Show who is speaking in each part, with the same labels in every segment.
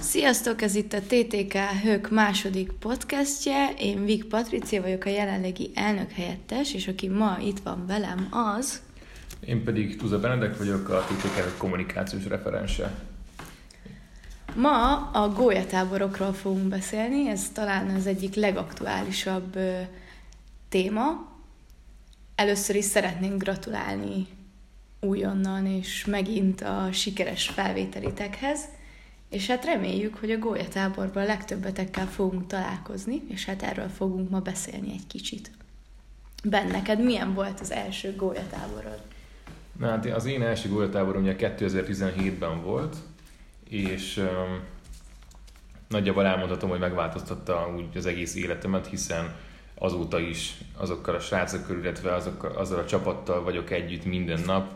Speaker 1: Sziasztok, ez itt a TTK Hők második podcastje. Én Vik Patricia vagyok, a jelenlegi elnök helyettes, és aki ma itt van velem az...
Speaker 2: Én pedig Tuza Benedek vagyok, a TTK Hők kommunikációs referense.
Speaker 1: Ma a gólyatáborokról fogunk beszélni, ez talán az egyik legaktuálisabb ö, téma. Először is szeretnénk gratulálni újonnan és megint a sikeres felvételitekhez. És hát reméljük, hogy a gólyatáborban a legtöbbetekkel fogunk találkozni, és hát erről fogunk ma beszélni egy kicsit. Ben, neked milyen volt az első gólyatáborod?
Speaker 2: Na hát az én első gólyatáborom ugye 2017-ben volt, és um, nagyjából elmondhatom, hogy megváltoztatta úgy az egész életemet, hiszen azóta is azokkal a srácokkal, illetve azokkal, azzal a csapattal vagyok együtt minden nap,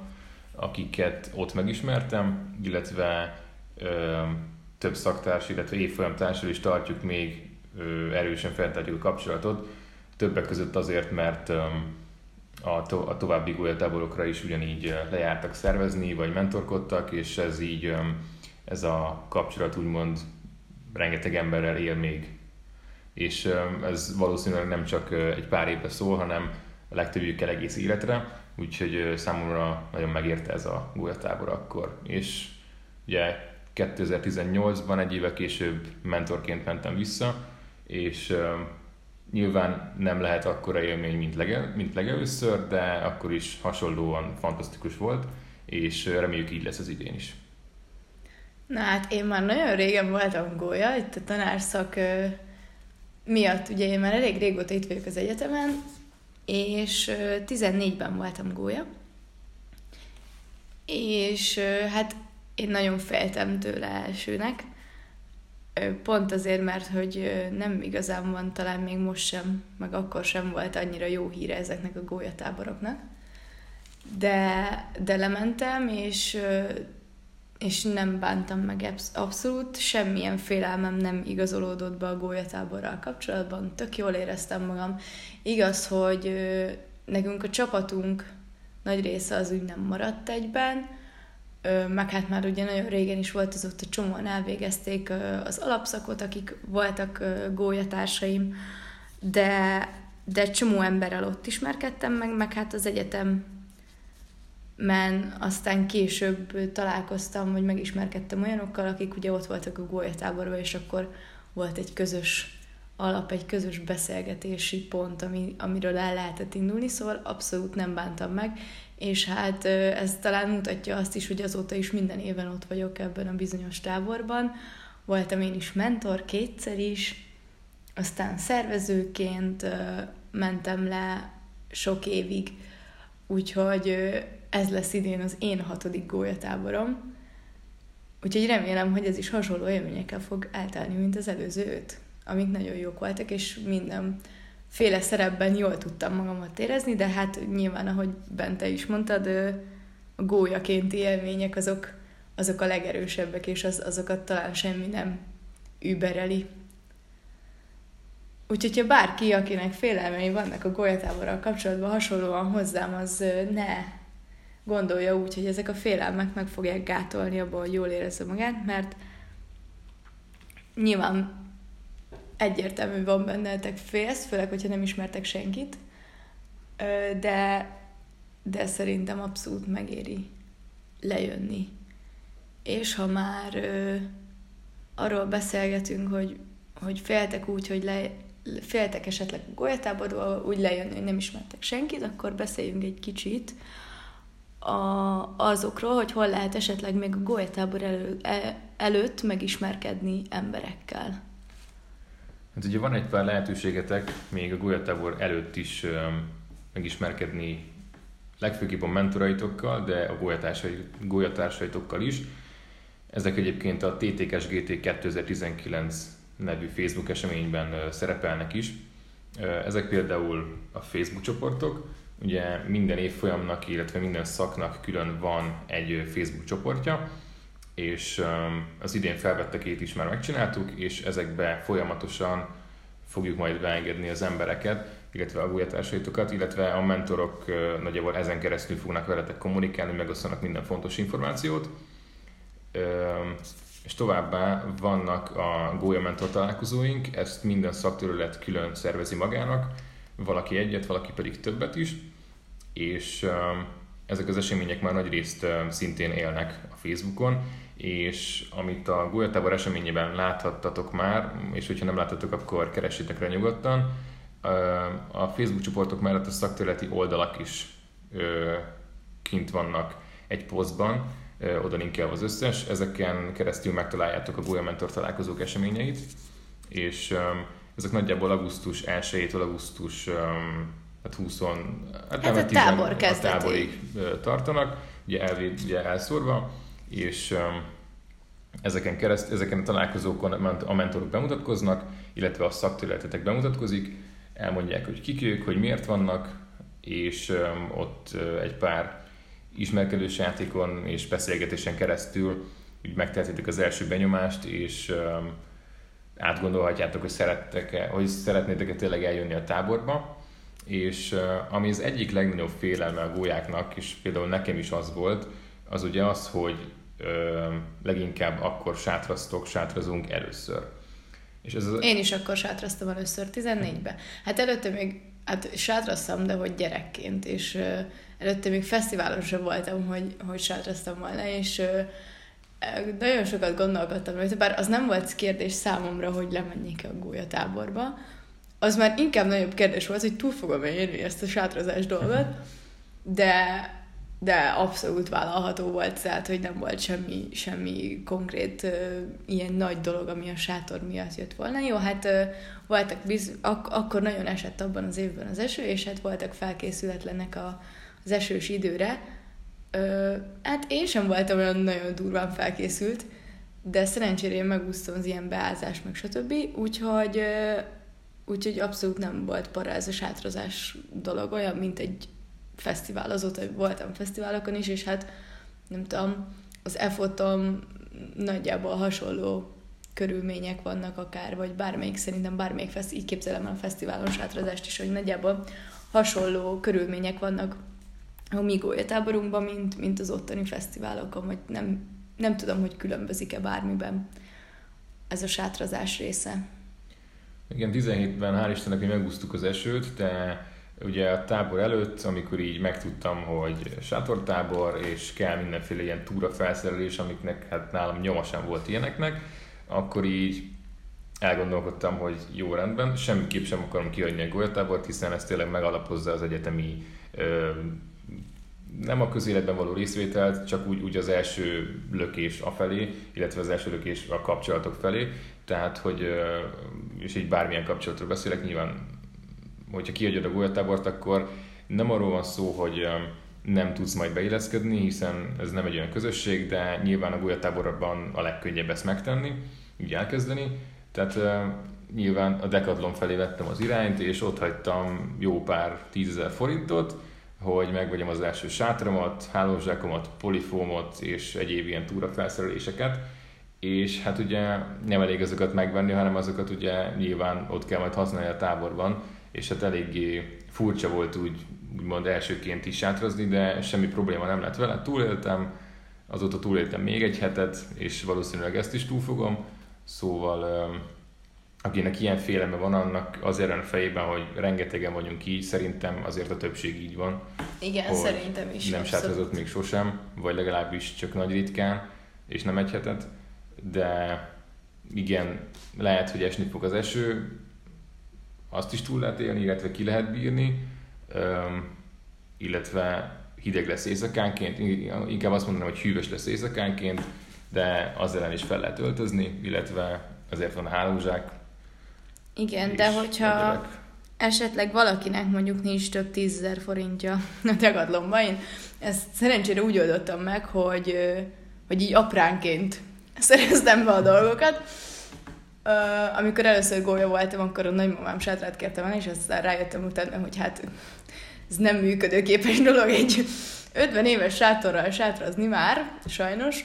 Speaker 2: akiket ott megismertem, illetve több szaktárs, illetve évfolyamtársal is tartjuk még erősen fenntartjuk a kapcsolatot. Többek között azért, mert a, to- a további gólyatáborokra is ugyanígy lejártak szervezni, vagy mentorkodtak, és ez így, ez a kapcsolat úgymond rengeteg emberrel él még. És ez valószínűleg nem csak egy pár évre szól, hanem a legtöbbjükkel egész életre, úgyhogy számomra nagyon megérte ez a gólyatábor akkor. És ugye 2018-ban, egy éve később mentorként mentem vissza, és nyilván nem lehet akkora élmény, mint, lege, mint legelőször, de akkor is hasonlóan fantasztikus volt, és reméljük így lesz az idén is.
Speaker 1: Na hát én már nagyon régen voltam gólya, itt a tanárszak miatt, ugye én már elég régóta itt vagyok az egyetemen, és uh, 14-ben voltam gólya, és hát én nagyon féltem tőle elsőnek, pont azért, mert hogy nem igazán van talán még most sem, meg akkor sem volt annyira jó híre ezeknek a gólyatáboroknak. De, de lementem, és, és nem bántam meg abszolút, semmilyen félelmem nem igazolódott be a gólyatáborral kapcsolatban, tök jól éreztem magam. Igaz, hogy nekünk a csapatunk nagy része az úgy nem maradt egyben, meg hát már ugye nagyon régen is volt az ott a csomóan elvégezték az alapszakot, akik voltak gólyatársaim, de, de csomó emberrel ott ismerkedtem meg, meg hát az egyetem men aztán később találkoztam, vagy megismerkedtem olyanokkal, akik ugye ott voltak a gólyatáborban, és akkor volt egy közös alap, egy közös beszélgetési pont, ami, amiről el lehetett indulni, szóval abszolút nem bántam meg, és hát ez talán mutatja azt is, hogy azóta is minden éven ott vagyok ebben a bizonyos táborban. Voltam én is mentor kétszer is, aztán szervezőként mentem le sok évig, úgyhogy ez lesz idén az én hatodik gólyatáborom. Úgyhogy remélem, hogy ez is hasonló élményekkel fog eltelni, mint az előző öt, amik nagyon jók voltak, és minden féle szerepben jól tudtam magamat érezni, de hát nyilván, ahogy Bente is mondtad, a gólyakénti élmények azok, azok a legerősebbek, és az, azokat talán semmi nem übereli. Úgyhogy, ha bárki, akinek félelmei vannak a golyatáborral kapcsolatban hasonlóan hozzám, az ne gondolja úgy, hogy ezek a félelmek meg fogják gátolni abból, hogy jól érezze magát, mert nyilván egyértelmű van bennetek félsz, főleg, hogyha nem ismertek senkit, de, de szerintem abszolút megéri lejönni. És ha már ö, arról beszélgetünk, hogy, hogy féltek úgy, hogy le, féltek esetleg a golyatáborba, úgy lejönni, hogy nem ismertek senkit, akkor beszéljünk egy kicsit a, azokról, hogy hol lehet esetleg még a golyatábor elő, el, előtt megismerkedni emberekkel.
Speaker 2: Hát ugye van egy pár lehetőségetek még a golyatábor előtt is megismerkedni legfőképp a mentoraitokkal, de a gólyatársaitokkal is. Ezek egyébként a TTKS GT 2019 nevű Facebook eseményben szerepelnek is. Ezek például a Facebook csoportok, ugye minden évfolyamnak, illetve minden szaknak külön van egy Facebook csoportja, és az idén felvettekét is már megcsináltuk, és ezekbe folyamatosan fogjuk majd beengedni az embereket, illetve a gulyatársaitokat, illetve a mentorok nagyjából ezen keresztül fognak veletek kommunikálni, megosztanak minden fontos információt. és továbbá vannak a Gólya Mentor találkozóink, ezt minden szakterület külön szervezi magának, valaki egyet, valaki pedig többet is, és ezek az események már nagy részt szintén élnek a Facebookon, és amit a Gólyatábor eseményében láthattatok már, és hogyha nem láttatok, akkor keressétek rá nyugodtan, a Facebook csoportok mellett a szakterületi oldalak is kint vannak egy posztban, oda linkel az összes, ezeken keresztül megtaláljátok a Gólya Mentor találkozók eseményeit, és ezek nagyjából augusztus 1-től augusztus hát 20,
Speaker 1: hát, hát a tábor a
Speaker 2: táborig tartanak, ugye, elvéd, ugye elszórva, és ezeken, kereszt, ezeken a találkozókon a mentorok bemutatkoznak, illetve a szakterületetek bemutatkozik, elmondják, hogy kik ők, hogy miért vannak, és ott egy pár ismerkedős játékon és beszélgetésen keresztül úgy megtehetitek az első benyomást, és átgondolhatjátok, hogy, szerettek-e, hogy szeretnétek-e tényleg eljönni a táborba. És ami az egyik legnagyobb félelme a gólyáknak, és például nekem is az volt, az ugye az, hogy leginkább akkor sátraztok, sátrazunk először.
Speaker 1: És ez az... Én is akkor sátraztam először, 14-ben. Hát előtte még, hát sátraztam, de hogy gyerekként, és ö, előtte még fesztiválon sem voltam, hogy, hogy sátraztam volna, és ö, nagyon sokat gondolkodtam rajta, bár az nem volt kérdés számomra, hogy lemenjék a gólyatáborba, az már inkább nagyobb kérdés volt, hogy túl fogom érni ezt a sátrazás dolgot, de de abszolút vállalható volt, tehát hogy nem volt semmi, semmi konkrét uh, ilyen nagy dolog, ami a sátor miatt jött volna. Jó, hát uh, voltak biz- ak- akkor nagyon esett abban az évben az eső, és hát voltak felkészületlenek a, az esős időre. Uh, hát én sem voltam olyan nagyon durván felkészült, de szerencsére én megúsztam az ilyen beázást, meg stb. Úgyhogy, uh, úgyhogy abszolút nem volt para ez a sátrozás dolog, olyan, mint egy fesztivál, azóta voltam fesztiválokon is, és hát nem tudom, az EFOT-on nagyjából hasonló körülmények vannak akár, vagy bármelyik, szerintem bármelyik fesztivál, így képzelem el a fesztiválon sátrazást is, hogy nagyjából hasonló körülmények vannak a mi táborunkban, mint, mint az ottani fesztiválokon, vagy nem, nem tudom, hogy különbözik-e bármiben ez a sátrazás része.
Speaker 2: Igen, 17-ben hál' Istennek, hogy megúsztuk az esőt, de ugye a tábor előtt, amikor így megtudtam, hogy sátortábor, és kell mindenféle ilyen túra felszerelés, amiknek hát nálam nyoma sem volt ilyeneknek, akkor így elgondolkodtam, hogy jó rendben, semmiképp sem akarom kihagyni a golyatábort, hiszen ez tényleg megalapozza az egyetemi ö, nem a közéletben való részvételt, csak úgy, úgy az első lökés afelé, illetve az első lökés a kapcsolatok felé. Tehát, hogy, és így bármilyen kapcsolatról beszélek, nyilván hogyha kiadod a golyatábort, akkor nem arról van szó, hogy nem tudsz majd beilleszkedni, hiszen ez nem egy olyan közösség, de nyilván a golyatáborban a legkönnyebb ezt megtenni, így elkezdeni. Tehát nyilván a Decathlon felé vettem az irányt, és ott hagytam jó pár tízezer forintot, hogy megvegyem az első sátramat, hálózsákomat, polifómot és egyéb ilyen túrafelszereléseket, és hát ugye nem elég azokat megvenni, hanem azokat ugye nyilván ott kell majd használni a táborban, és hát eléggé furcsa volt úgy, úgymond elsőként is sátrazni, de semmi probléma nem lett vele. Túléltem, azóta túléltem még egy hetet, és valószínűleg ezt is túlfogom, szóval akinek ilyen félelme van, annak azért a fejében, hogy rengetegen vagyunk így, szerintem azért a többség így van.
Speaker 1: Igen, szerintem is.
Speaker 2: Nem sátrazott még sosem, vagy legalábbis csak nagy ritkán, és nem egy hetet, de igen, lehet, hogy esni fog az eső, azt is túl lehet élni, illetve ki lehet bírni, illetve hideg lesz éjszakánként, inkább azt mondanám, hogy hűvös lesz éjszakánként, de az ellen is fel lehet öltözni, illetve azért van a hálózsák.
Speaker 1: Igen, de hogyha egyebek. esetleg valakinek mondjuk nincs több tízezer forintja a tagadlomba, én ezt szerencsére úgy oldottam meg, hogy, hogy így apránként szereztem be a dolgokat, Amikor először gólya voltam, akkor a nagymamám sátrát kértem el, és aztán rájöttem utána, hogy hát ez nem működőképes dolog egy 50 éves sátorral sátrazni már, sajnos.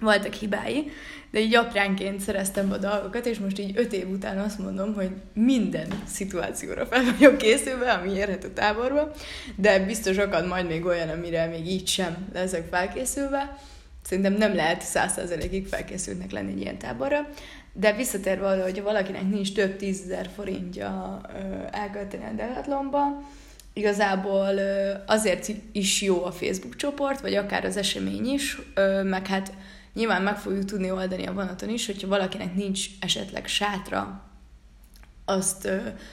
Speaker 1: Voltak hibái, de így apránként szereztem be a dolgokat, és most így 5 év után azt mondom, hogy minden szituációra fel vagyok készülve, ami érhet a táborba, de biztos akad majd még olyan, amire még így sem leszek felkészülve szerintem nem lehet százszerzelékig felkészültnek lenni egy ilyen táborra, de visszatérve arra, hogy valakinek nincs több tízezer forintja elkölteni a Decathlonba, igazából azért is jó a Facebook csoport, vagy akár az esemény is, meg hát nyilván meg fogjuk tudni oldani a vonaton is, hogyha valakinek nincs esetleg sátra, azt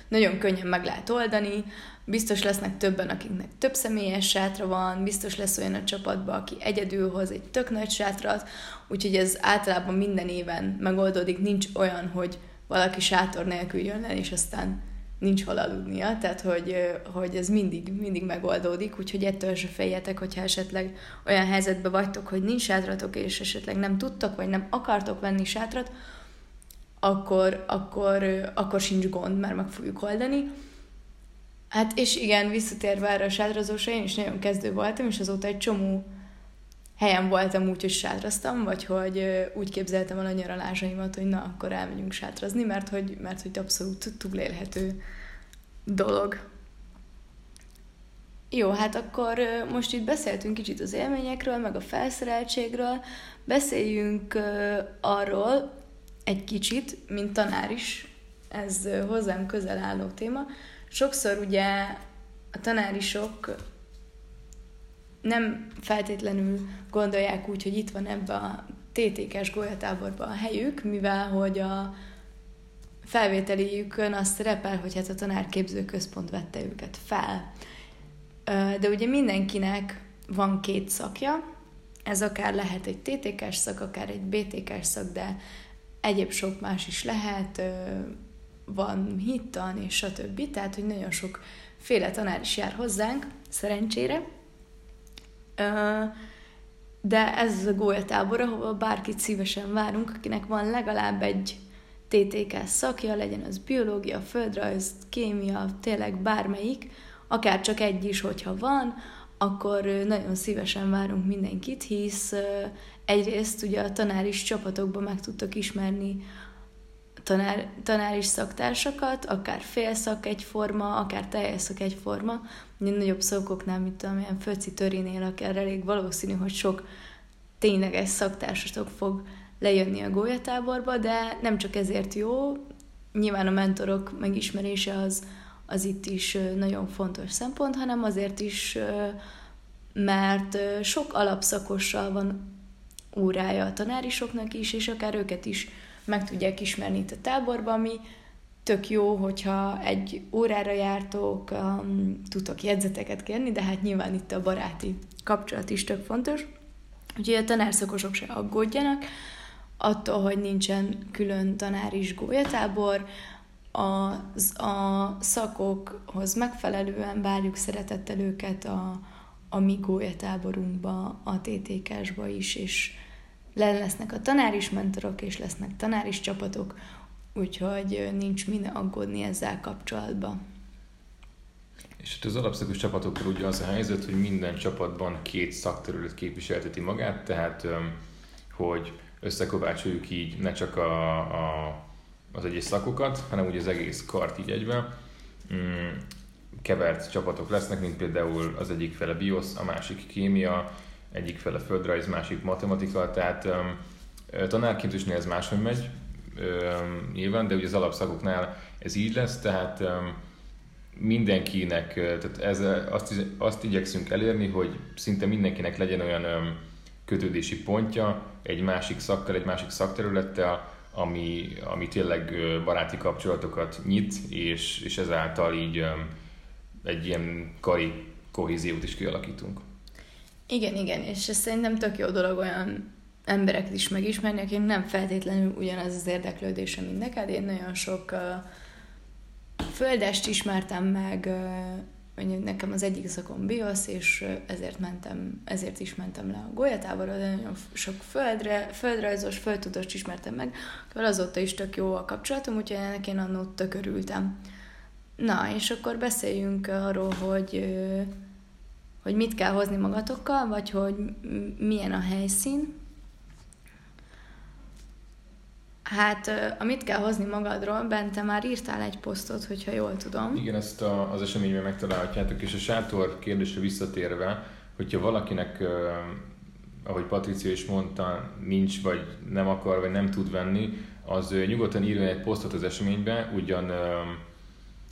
Speaker 1: nagyon könnyen meg lehet oldani, biztos lesznek többen, akiknek több személyes sátra van, biztos lesz olyan a csapatban, aki egyedül hoz egy tök nagy sátrat, úgyhogy ez általában minden éven megoldódik, nincs olyan, hogy valaki sátor nélkül jön le, és aztán nincs hol aludnia, tehát hogy, hogy ez mindig, mindig megoldódik, úgyhogy ettől se féljetek, hogyha esetleg olyan helyzetben vagytok, hogy nincs sátratok, és esetleg nem tudtok, vagy nem akartok venni sátrat, akkor, akkor, akkor sincs gond, mert meg fogjuk oldani. Hát és igen, visszatérve erre a sátrazósra, én is nagyon kezdő voltam, és azóta egy csomó helyen voltam úgy, hogy sátraztam, vagy hogy úgy képzeltem el a nyaralásaimat, hogy na, akkor elmegyünk sátrazni, mert hogy, mert hogy abszolút túlélhető dolog. Jó, hát akkor most itt beszéltünk kicsit az élményekről, meg a felszereltségről, beszéljünk arról egy kicsit, mint tanár is, ez hozzám közel álló téma. Sokszor ugye a tanárisok nem feltétlenül gondolják úgy, hogy itt van ebbe a TTK-s golyatáborban a helyük, mivel hogy a felvételiükön azt szerepel, hogy hát a tanárképző központ vette őket fel. De ugye mindenkinek van két szakja, ez akár lehet egy TTK-s szak, akár egy BTK-s szak, de egyéb sok más is lehet, van hittan és stb. Tehát, hogy nagyon sok féle tanár is jár hozzánk, szerencsére. De ez az a gólyatábor, ahova bárkit szívesen várunk, akinek van legalább egy TTK szakja, legyen az biológia, földrajz, kémia, tényleg bármelyik, akár csak egy is, hogyha van, akkor nagyon szívesen várunk mindenkit, hisz egyrészt ugye a tanáris csapatokban meg tudtok ismerni tanár, tanáris szaktársakat, akár félszak egyforma, akár teljes szak egyforma. Nagyobb szakoknál, mint tudom, ilyen föci törinél, akár elég valószínű, hogy sok tényleges szaktársatok fog lejönni a gólyatáborba, de nem csak ezért jó, nyilván a mentorok megismerése az, az itt is nagyon fontos szempont, hanem azért is, mert sok alapszakossal van órája a tanárisoknak is, és akár őket is meg tudják ismerni itt a táborban, ami tök jó, hogyha egy órára jártok, um, tudtok jegyzeteket kérni, de hát nyilván itt a baráti kapcsolat is tök fontos. Úgyhogy a tanárszakosok se aggódjanak, attól, hogy nincsen külön tanáris gólyatábor, a, a szakokhoz megfelelően várjuk szeretettel őket a, a mi gólyatáborunkba, a TTK-sba is, és le lesznek a tanáris mentorok, és lesznek tanáris csapatok, úgyhogy nincs minden aggódni ezzel kapcsolatban.
Speaker 2: És itt az alapszakos csapatokkal ugye az a helyzet, hogy minden csapatban két szakterület képviselteti magát, tehát hogy összekovácsoljuk így ne csak a, a, az egyes szakokat, hanem ugye az egész kart így egyben. Mm, kevert csapatok lesznek, mint például az egyik fele biosz, a másik kémia, egyik fele földrajz, másik matematika, tehát um, tanárként is ez máshogy megy, um, nyilván, de ugye az alapszakoknál ez így lesz, tehát um, mindenkinek, tehát ez, azt, azt igyekszünk elérni, hogy szinte mindenkinek legyen olyan um, kötődési pontja egy másik szakkal, egy másik szakterülettel, ami, ami tényleg baráti kapcsolatokat nyit, és, és ezáltal így egy ilyen kari kohéziót is kialakítunk.
Speaker 1: Igen, igen, és ez szerintem tök jó dolog olyan embereket is megismerni, akik nem feltétlenül ugyanaz az érdeklődése, mint neked. Én nagyon sok uh, földest ismertem meg, uh, nekem az egyik szakon biosz, és ezért mentem, ezért is mentem le a golyatáborra, de nagyon sok földre, földrajzos, földtudost ismertem meg, akkor azóta is tök jó a kapcsolatom, úgyhogy ennek én annó tök örültem. Na, és akkor beszéljünk arról, hogy hogy mit kell hozni magatokkal, vagy hogy milyen a helyszín. Hát, amit kell hozni magadról, Bente már írtál egy posztot, hogyha jól tudom.
Speaker 2: Igen, ezt a, az eseményben megtalálhatjátok, és a sátor kérdésre visszatérve, hogyha valakinek ahogy Patricia is mondta, nincs, vagy nem akar, vagy nem tud venni, az nyugodtan írjon egy posztot az eseménybe, ugyan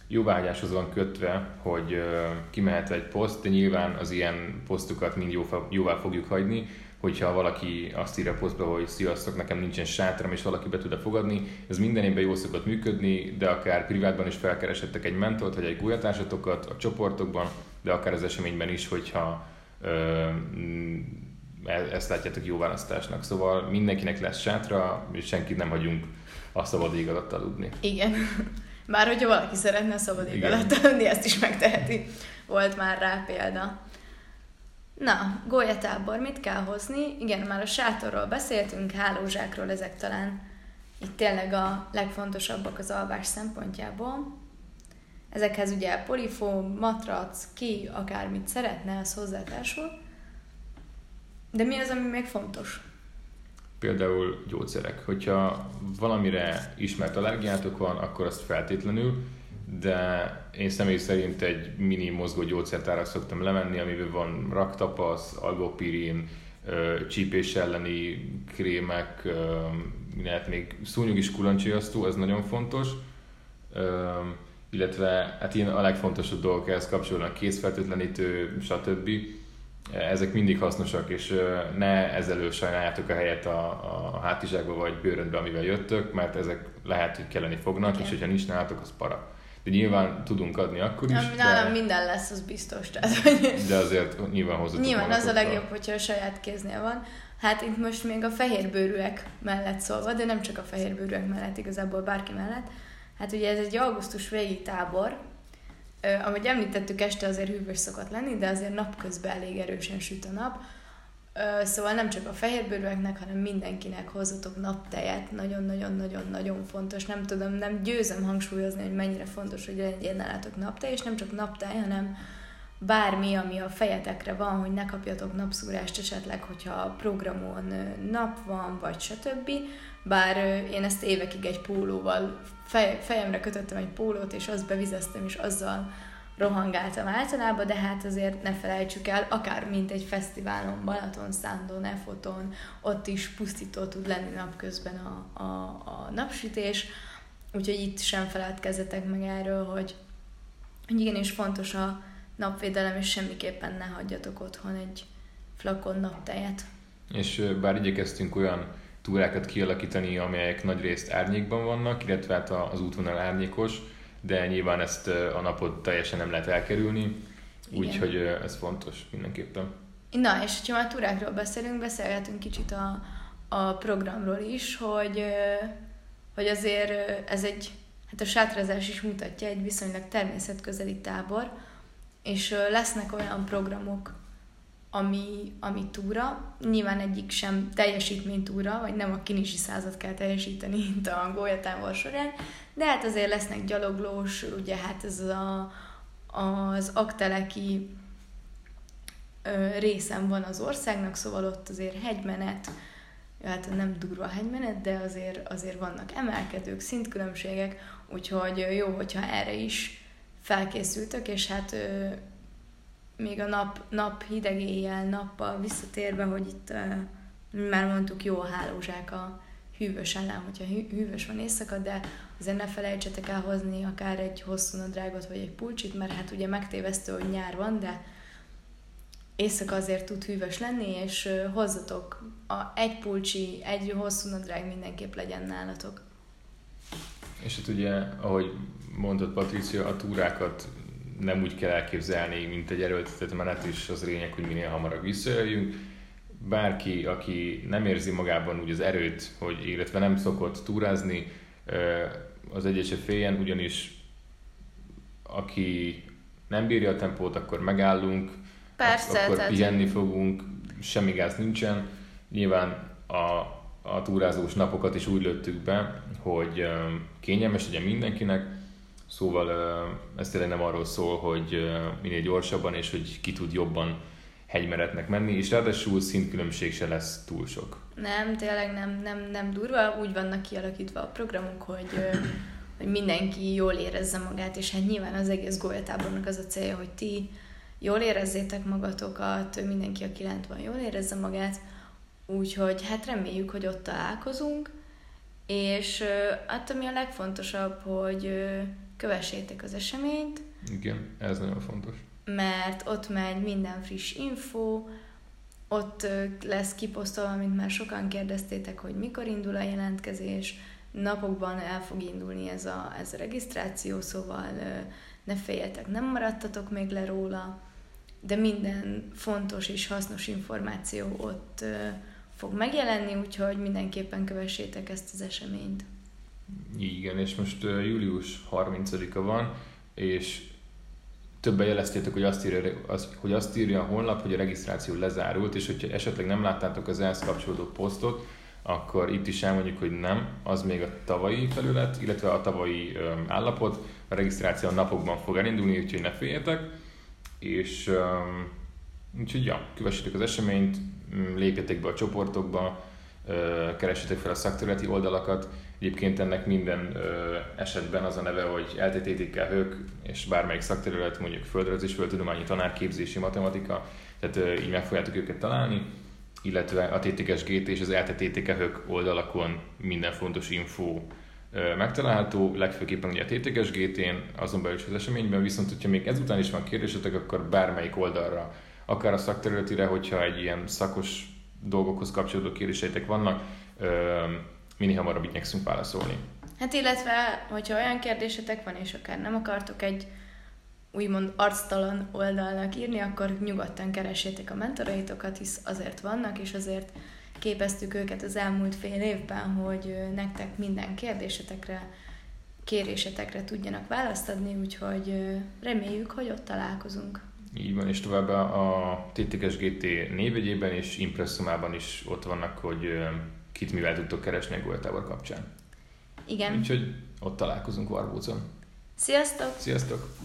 Speaker 2: jóvágyáshoz van kötve, hogy kimehet egy poszt, de nyilván az ilyen posztokat mind jóvá fogjuk hagyni, hogyha valaki azt írja a posztba, hogy sziasztok, nekem nincsen sátram, és valaki be tud fogadni, ez minden évben jól szokott működni, de akár privátban is felkeresettek egy mentort, vagy egy gulyatársatokat a csoportokban, de akár az eseményben is, hogyha ö, e-, ezt látjátok jó választásnak. Szóval mindenkinek lesz sátra, és senkit nem hagyunk a szabad ég alatt aludni.
Speaker 1: Igen. Bár hogyha valaki szeretne a szabad ég alatt aludni, ezt is megteheti. Volt már rá példa. Na, gólyatábor, mit kell hozni? Igen, már a sátorról beszéltünk, hálózsákról, ezek talán itt tényleg a legfontosabbak az alvás szempontjából. Ezekhez ugye polifóm, matrac, ki, akármit szeretne, az hozzátársul. De mi az, ami még fontos?
Speaker 2: Például gyógyszerek. Hogyha valamire ismert allergiátok van, akkor azt feltétlenül, de én személy szerint egy mini mozgó gyógyszertára szoktam lemenni, amiben van raktapasz, algopirin, csípés elleni krémek, lehet még szúnyog is kulancsiasztó, ez nagyon fontos illetve hát ilyen a legfontosabb dolgok ehhez kapcsolódnak, kézfertőtlenítő, stb. Ezek mindig hasznosak, és ne ezzel sajnáljátok a helyet a, a hátizsákba vagy bőrödbe, amivel jöttök, mert ezek lehet, hogy kelleni fognak, okay. és hogyha nincs nálatok, az para. De nyilván tudunk adni akkor is.
Speaker 1: Ja, nálam de... minden lesz, az biztos. Tehát, hogy...
Speaker 2: De azért nyilván hozatok
Speaker 1: Nyilván az a legjobb, hogyha a saját kéznél van. Hát itt most még a fehérbőrűek mellett szólva, de nem csak a fehérbőrűek mellett, igazából bárki mellett, Hát ugye ez egy augusztus végi tábor, ahogy említettük, este azért hűvös szokott lenni, de azért napközben elég erősen süt a nap. Szóval nem csak a fehérbőrűeknek, hanem mindenkinek hozzatok naptejet. Nagyon-nagyon-nagyon-nagyon fontos. Nem tudom, nem győzem hangsúlyozni, hogy mennyire fontos, hogy legyen nálatok naptej, és nem csak naptej, hanem bármi, ami a fejetekre van, hogy ne kapjatok napszúrást esetleg, hogyha a programon nap van, vagy stb. Bár én ezt évekig egy pólóval, fej, fejemre kötöttem egy pólót, és azt bevizeztem, és azzal rohangáltam általában, de hát azért ne felejtsük el, akár mint egy fesztiválon, Balaton, Szándon, Efoton, ott is pusztító tud lenni napközben a, a, a napsütés, úgyhogy itt sem feledkezzetek meg erről, hogy, hogy igenis fontos a napvédelem, és semmiképpen ne hagyjatok otthon egy flakon naptejet.
Speaker 2: És bár igyekeztünk olyan túrákat kialakítani, amelyek nagy részt árnyékban vannak, illetve hát az útvonal árnyékos, de nyilván ezt a napot teljesen nem lehet elkerülni, úgyhogy ez fontos mindenképpen.
Speaker 1: Na, és ha már túrákról beszélünk, beszélgetünk kicsit a, a programról is, hogy, hogy azért ez egy, hát a sátrázás is mutatja, egy viszonylag természetközeli tábor, és lesznek olyan programok, ami, ami túra. Nyilván egyik sem teljesítménytúra, vagy nem a kinisi százat kell teljesíteni, mint a gólyatávol során, de hát azért lesznek gyaloglós, ugye hát ez a, az akteleki ö, részen van az országnak, szóval ott azért hegymenet, hát nem durva hegymenet, de azért, azért vannak emelkedők, szintkülönbségek, úgyhogy jó, hogyha erre is felkészültök, és hát még a nap, nap hideg éjjel, nappal visszatérve, hogy itt uh, már mondtuk, jó a hálózsák a hűvös ellen, hogyha hű, hűvös van éjszaka, de azért ne felejtsetek el hozni akár egy hosszú nadrágot, vagy egy pulcsit, mert hát ugye megtévesztő, hogy nyár van, de éjszaka azért tud hűvös lenni, és uh, hozzatok a, egy pulcsi, egy hosszú nadrág mindenképp legyen nálatok.
Speaker 2: És hát ugye, ahogy mondott Patricia, a túrákat nem úgy kell elképzelni, mint egy erőltetett menet, és az lényeg, hogy minél hamarabb visszajöjjünk. Bárki, aki nem érzi magában úgy az erőt, hogy illetve nem szokott túrázni, az egyet féljen, ugyanis aki nem bírja a tempót, akkor megállunk,
Speaker 1: Persze,
Speaker 2: akkor tehát... pihenni fogunk, semmi gáz nincsen. Nyilván a, a túrázós napokat is úgy lőttük be, hogy kényelmes legyen mindenkinek, Szóval ez tényleg nem arról szól, hogy minél gyorsabban és hogy ki tud jobban hegymeretnek menni, és ráadásul szintkülönbség se lesz túl sok.
Speaker 1: Nem, tényleg nem, nem, nem durva, úgy vannak kialakítva a programok, hogy, hogy mindenki jól érezze magát, és hát nyilván az egész golyatábornak az a célja, hogy ti jól érezzétek magatokat, mindenki, aki lent van, jól érezze magát, Úgyhogy hát reméljük, hogy ott találkozunk, és hát ami a legfontosabb, hogy kövessétek az eseményt.
Speaker 2: Igen, ez nagyon fontos.
Speaker 1: Mert ott megy minden friss info, ott lesz kiposztolva, mint már sokan kérdeztétek, hogy mikor indul a jelentkezés, napokban el fog indulni ez a, ez a regisztráció, szóval ne féljetek, nem maradtatok még le róla, de minden fontos és hasznos információ ott fog megjelenni, úgyhogy mindenképpen kövessétek ezt az eseményt.
Speaker 2: Igen, és most július 30-a van, és többen jeleztétek, hogy azt, írja, az, hogy azt írja a honlap, hogy a regisztráció lezárult, és hogyha esetleg nem láttátok az ehhez kapcsolódó posztot, akkor itt is elmondjuk, hogy nem, az még a tavalyi felület, illetve a tavalyi um, állapot, a regisztráció a napokban fog elindulni, úgyhogy ne féljetek, és um, úgyhogy ja, kövessétek az eseményt, lépjetek be a csoportokba, keressetek fel a szakterületi oldalakat. Egyébként ennek minden esetben az a neve, hogy LTTTK hők, és bármelyik szakterület, mondjuk földrajz földtudományi tanárképzési matematika, tehát így meg fogjátok őket találni, illetve a TTKS GT és az LTTTK hők oldalakon minden fontos info megtalálható, legfőképpen ugye a TTKS GT-n, azon belül is az eseményben, viszont hogyha még ezután is van kérdésetek, akkor bármelyik oldalra, akár a szakterületire, hogyha egy ilyen szakos dolgokhoz kapcsolódó kérdéseitek vannak, minél hamarabb igyekszünk válaszolni.
Speaker 1: Hát illetve, hogyha olyan kérdésetek van, és akár nem akartok egy úgymond arctalan oldalnak írni, akkor nyugodtan keresétek a mentoraitokat, hisz azért vannak, és azért képeztük őket az elmúlt fél évben, hogy nektek minden kérdésetekre, kérésetekre tudjanak választ adni, úgyhogy reméljük, hogy ott találkozunk.
Speaker 2: Így van, és továbbá a TTKS GT névegyében és impresszumában is ott vannak, hogy kit mivel tudtok keresni a Góltábor kapcsán.
Speaker 1: Igen.
Speaker 2: Úgyhogy ott találkozunk Varbócon.
Speaker 1: Sziasztok!
Speaker 2: Sziasztok!